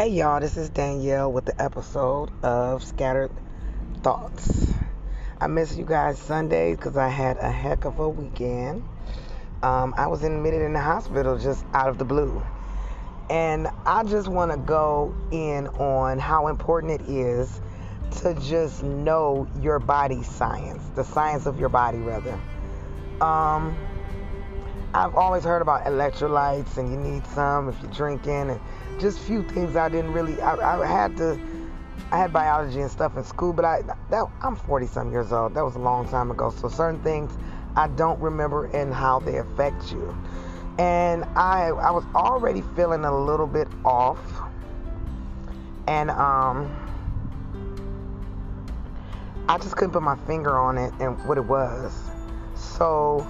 Hey y'all, this is Danielle with the episode of Skattered Thoughts. I miss you guys Sundays because I had a heck of a weekend. Um, I was admitted in the hospital just out of the blue. And I just want to go in on how important it is to just know your body science, the science of your body, rather. Um, I've always heard about electrolytes and you need some if you're drinking and just few things I didn't really I, I had to I had biology and stuff in school but I that I'm 40 some years old. That was a long time ago. So certain things I don't remember and how they affect you. And I I was already feeling a little bit off. And um I just couldn't put my finger on it and what it was. So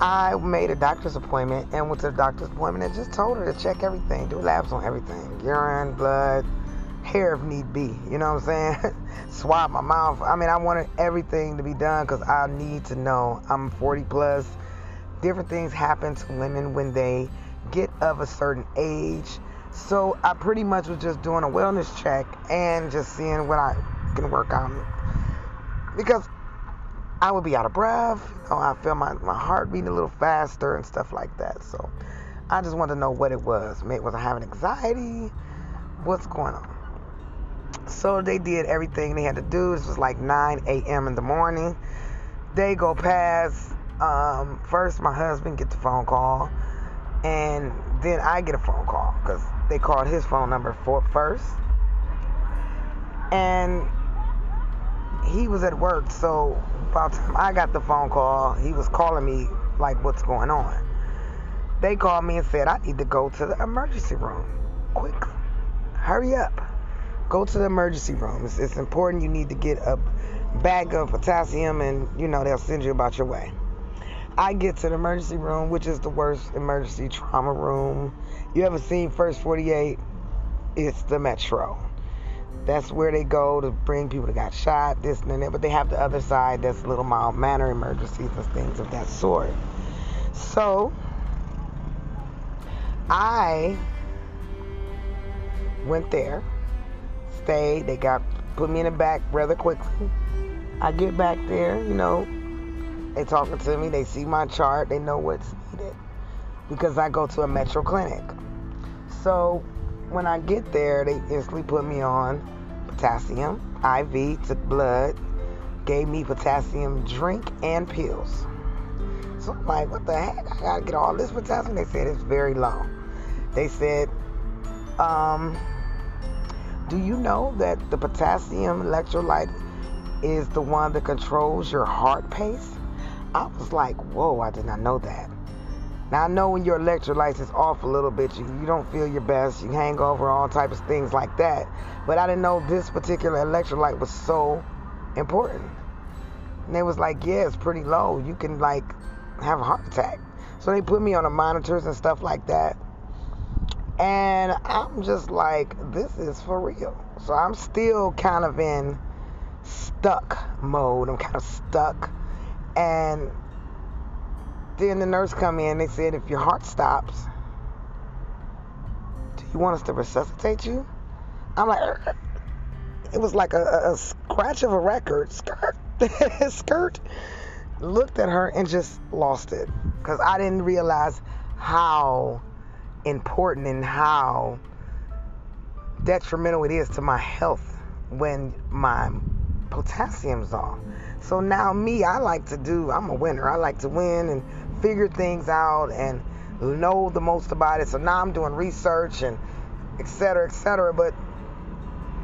I made a doctor's appointment and went to the doctor's appointment and just told her to check everything, do labs on everything urine, blood, hair if need be. You know what I'm saying? Swab my mouth. I mean, I wanted everything to be done because I need to know. I'm 40 plus. Different things happen to women when they get of a certain age. So I pretty much was just doing a wellness check and just seeing what I can work on. Because I would be out of breath. Know, I feel my, my heart beating a little faster and stuff like that. So I just wanted to know what it was. Was I having anxiety? What's going on? So they did everything they had to do. This was like 9 a.m. in the morning. They go past. Um, first, my husband gets the phone call, and then I get a phone call because they called his phone number for first. And he was at work, so by the time I got the phone call, he was calling me like, "What's going on?" They called me and said, "I need to go to the emergency room. Quick, hurry up, go to the emergency room. It's, it's important. You need to get a bag of potassium, and you know they'll send you about your way." I get to the emergency room, which is the worst emergency trauma room you ever seen. First 48, it's the Metro. That's where they go to bring people that got shot, this and that. But they have the other side that's little mild manner emergencies and things of that sort. So I went there, stayed. They got put me in the back rather quickly. I get back there, you know, they talking to me. They see my chart. They know what's needed because I go to a metro clinic. So when I get there, they instantly put me on potassium IV, took blood, gave me potassium drink and pills. So I'm like, what the heck? I gotta get all this potassium. They said it's very low. They said, um, do you know that the potassium electrolyte is the one that controls your heart pace? I was like, whoa, I did not know that. Now I know when your electrolytes is off a little bit, you, you don't feel your best, you hang over, all types of things like that. But I didn't know this particular electrolyte was so important. And they was like, yeah, it's pretty low. You can like have a heart attack. So they put me on the monitors and stuff like that. And I'm just like, this is for real. So I'm still kind of in stuck mode. I'm kind of stuck. And then the nurse come in. They said, if your heart stops, do you want us to resuscitate you? I'm like, er, it was like a, a scratch of a record. Skirt, skirt. Looked at her and just lost it because I didn't realize how important and how detrimental it is to my health when my potassium's off. So now me, I like to do. I'm a winner. I like to win and figure things out and know the most about it. So now I'm doing research and et cetera, et cetera. But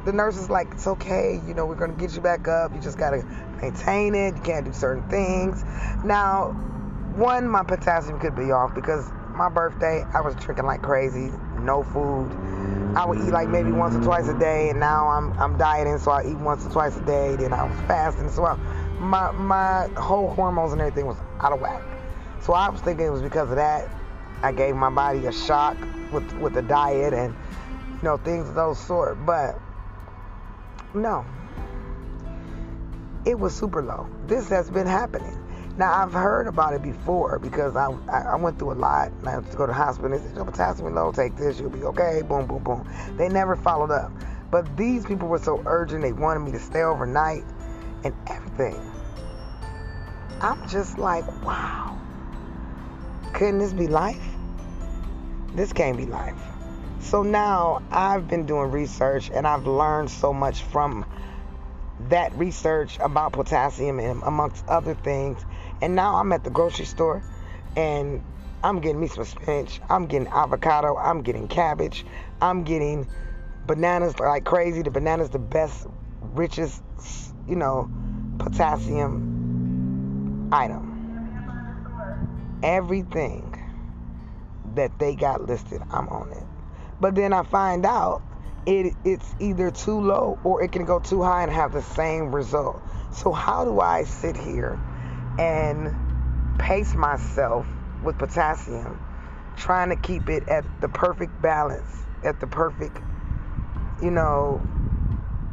the nurse is like, it's okay. You know, we're to get you back up. You just got to maintain it. You can't do certain things. Now, one, my potassium could be off because my birthday, I was drinking like crazy, no food. I would eat like maybe once or twice a day, and now I'm I'm dieting, so I eat once or twice a day. Then I was fasting, so I, my my whole hormones and everything was out of whack. So I was thinking it was because of that. I gave my body a shock with with the diet and you know things of those sort. But no, it was super low. This has been happening. Now I've heard about it before because I I went through a lot. I had to go to the hospital. They said, "Your potassium low. Take this. You'll be okay." Boom, boom, boom. They never followed up. But these people were so urgent. They wanted me to stay overnight and everything. I'm just like, wow. Couldn't this be life? This can't be life. So now I've been doing research and I've learned so much from that research about potassium and amongst other things. And now I'm at the grocery store and I'm getting me some spinach, I'm getting avocado, I'm getting cabbage, I'm getting bananas like crazy. The bananas the best, richest, you know, potassium item. Everything that they got listed, I'm on it. But then I find out it it's either too low or it can go too high and have the same result. So how do I sit here and pace myself with potassium, trying to keep it at the perfect balance, at the perfect, you know,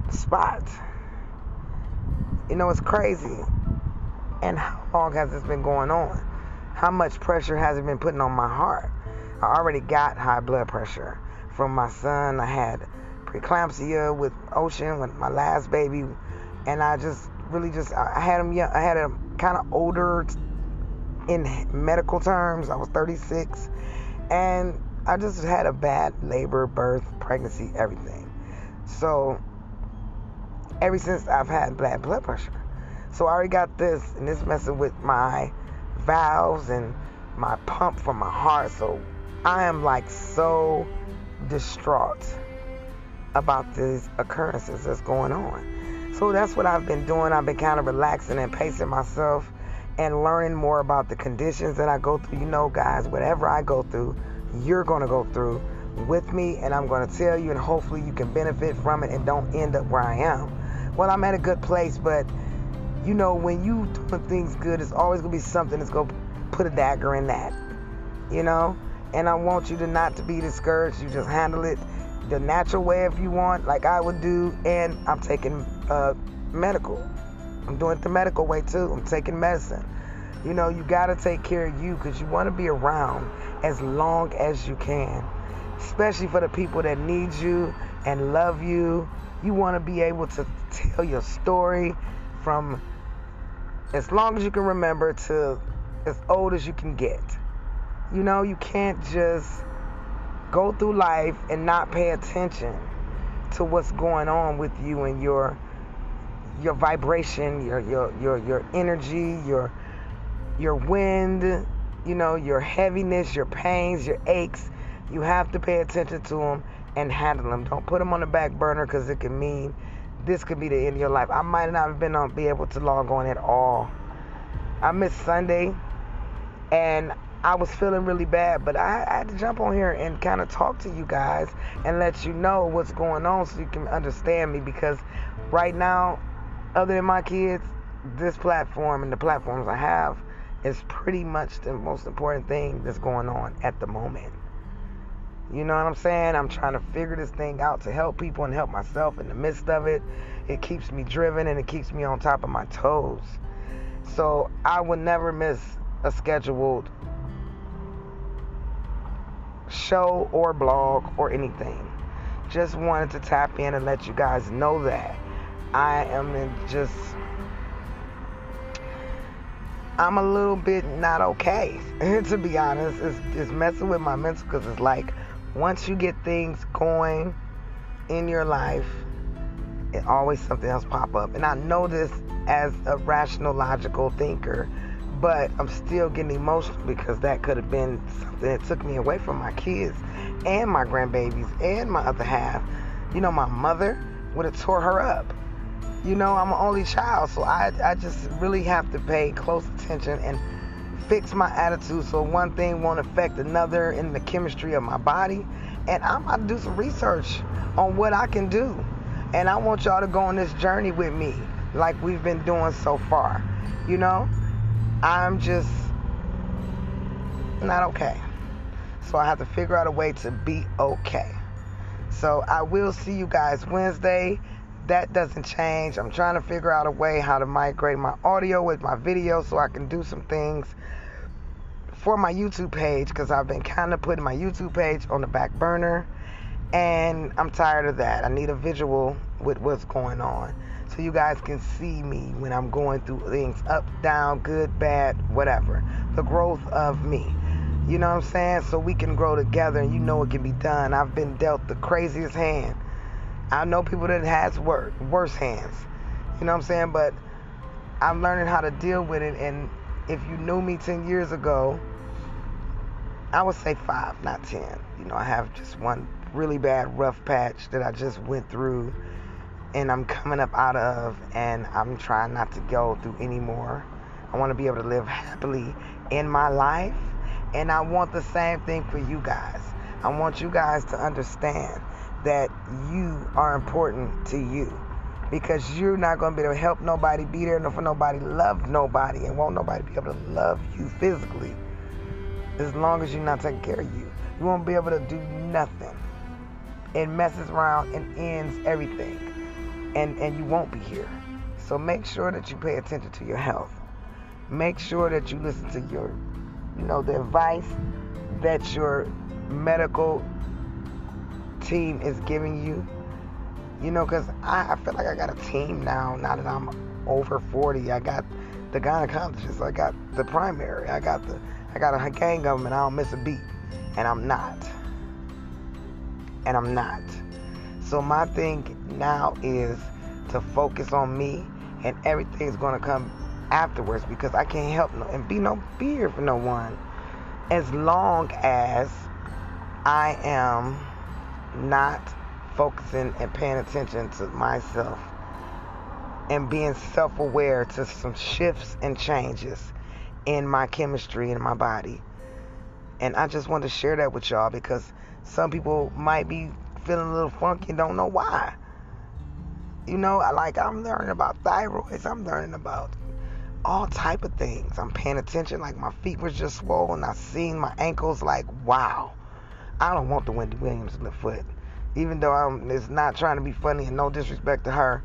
spot? You know, it's crazy. And how long has this been going on? How much pressure has it been putting on my heart? I already got high blood pressure from my son. I had preeclampsia with Ocean, with my last baby, and I just really just I had him young. I had him kind of older in medical terms. I was 36, and I just had a bad labor, birth, pregnancy, everything. So ever since I've had bad blood pressure. So I already got this, and this messing with my valves and my pump for my heart. So I am like so distraught about these occurrences that's going on. So that's what I've been doing. I've been kind of relaxing and pacing myself and learning more about the conditions that I go through. You know, guys, whatever I go through, you're going to go through with me, and I'm going to tell you, and hopefully you can benefit from it and don't end up where I am. Well, I'm at a good place, but you know, when you doing things good, it's always to be something that's to put a dagger in that. You know? And I want you to not to be discouraged. You just handle it the natural way if you want, like I would do. And I'm taking uh, medical. I'm doing it the medical way too. I'm taking medicine. You know, you got to take care of you because you want to be around as long as you can, especially for the people that need you and love you. You want to be able to tell your story from as long as you can remember to as old as you can get. You know, you can't just go through life and not pay attention to what's going on with you and your your vibration, your your your your energy, your your wind, you know, your heaviness, your pains, your aches. You have to pay attention to them and handle them. Don't put them on the back burner because it can mean this could be the end of your life. I might not have been on be able to log on at all. I missed Sunday and I was feeling really bad, but I, I had to jump on here and kind of talk to you guys and let you know what's going on so you can understand me because right now, other than my kids, this platform and the platforms I have is pretty much the most important thing that's going on at the moment. You know what I'm saying? I'm trying to figure this thing out to help people and help myself in the midst of it. It keeps me driven and it keeps me on top of my toes. So I would never miss a scheduled show or blog or anything. Just wanted to tap in and let you guys know that I am just I'm a little bit not okay, to be honest. It's, it's messing with my mental because it's like once you get things going in your life, it always something else pop up. And I know this as a rational, logical thinker, but I'm still getting emotional because that could have been something that took me away from my kids and my grandbabies and my other half. You know, my mother would have tore her up. You know, I'm an only child, so I, I just really have to pay close attention and fix my attitude so one thing won't affect another in the chemistry of my body. And I'm to do some research on what I can do. And I want y'all to go on this journey with me, like we've been doing so far. You know, I'm just not okay. So I have to figure out a way to be okay. So I will see you guys Wednesday. That doesn't change. I'm trying to figure out a way how to migrate my audio with my video so I can do some things for my YouTube page because I've been kind of putting my YouTube page on the back burner and I'm tired of that. I need a visual with what's going on so you guys can see me when I'm going through things up, down, good, bad, whatever. The growth of me. You know what I'm saying? So we can grow together and you know it can be done. I've been dealt the craziest hand. I know people that has worse, worse hands. You know what I'm saying? But I'm learning how to deal with it and if you knew me 10 years ago, I would say five, not ten. You know, I have just one really bad rough patch that I just went through and I'm coming up out of, and I'm trying not to go through anymore. I want to be able to live happily in my life, and I want the same thing for you guys. I want you guys to understand that you are important to you because you're not going to be able to help nobody, be there for nobody, love nobody, and won't nobody be able to love you physically as long as you're not taking care of you. You won't be able to do nothing. It messes around and ends everything. And and you won't be here. So make sure that you pay attention to your health. Make sure that you listen to your you know the advice that your medical team is giving you. You know, because I, I feel like I got a team now, now that I'm over 40. I got the gynecologist, I got the primary, I got the I got a gang of them and I don't miss a beat. And I'm not. And I'm not. So my thing now is to focus on me and everything's gonna come afterwards because I can't help no and be no fear for no one as long as I am not focusing and paying attention to myself and being self-aware to some shifts and changes in my chemistry in my body. And I just want to share that with y'all because some people might be feeling a little funky and don't know why. You know, like I'm learning about thyroids, I'm learning about all type of things. I'm paying attention. Like my feet was just swollen. I seen my ankles. Like wow, I don't want the Wendy Williams in the foot. Even though I'm, it's not trying to be funny and no disrespect to her,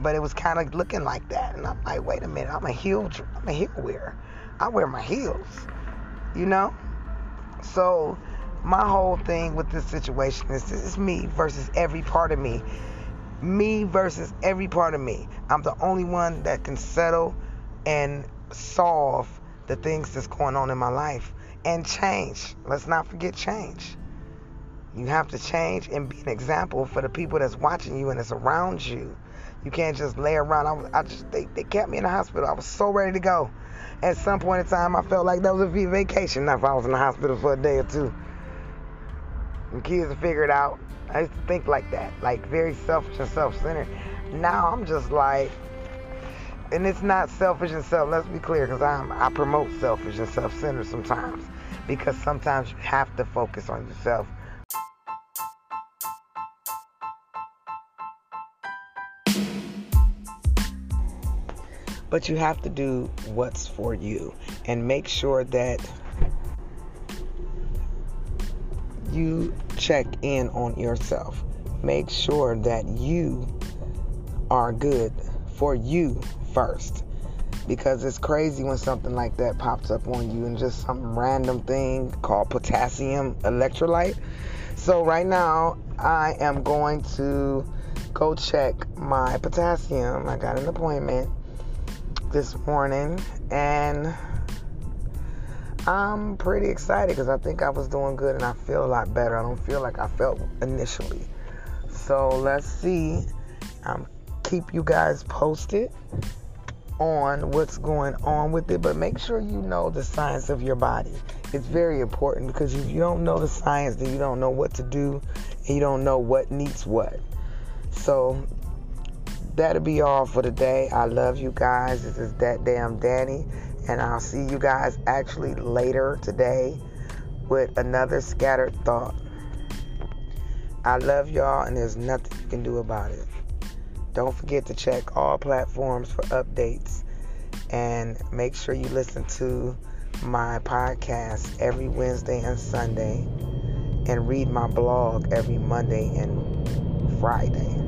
but it was kind of looking like that. And I'm like, wait a minute, I'm a heel, I'm a heel wearer. I wear my heels, you know? So, my whole thing with this situation is this is me versus every part of me. Me versus every part of me. I'm the only one that can settle and solve the things that's going on in my life and change. Let's not forget change. You have to change and be an example for the people that's watching you and that's around you. You can't just lay around. I, I just they, they kept me in the hospital. I was so ready to go at some point in time, I felt like that was a vacation. Now, if I was in the hospital for a day or two, and kids to figure it out. I used to think like that, like very selfish and self-centered. Now I'm just like, and it's not selfish and self. Let's be clear, because I promote selfish and self-centered sometimes, because sometimes you have to focus on yourself But you have to do what's for you and make sure that you check in on yourself. Make sure that you are good for you first. Because it's crazy when something like that pops up on you and just some random thing called potassium electrolyte. So, right now, I am going to go check my potassium. I got an appointment this morning and I'm pretty excited because I think I was doing good and I feel a lot better. I don't feel like I felt initially. So let's see. I'm keep you guys posted on what's going on with it, but make sure you know the science of your body. It's very important because if you don't know the science, then you don't know what to do and you don't know what needs what. So that'll be all for today. I love you guys. This is that damn Danny, and I'll see you guys actually later today with another scattered thought. I love y'all, and there's nothing you can do about it. Don't forget to check all platforms for updates and make sure you listen to my podcast every Wednesday and Sunday and read my blog every Monday and Friday.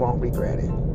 Won't regret it.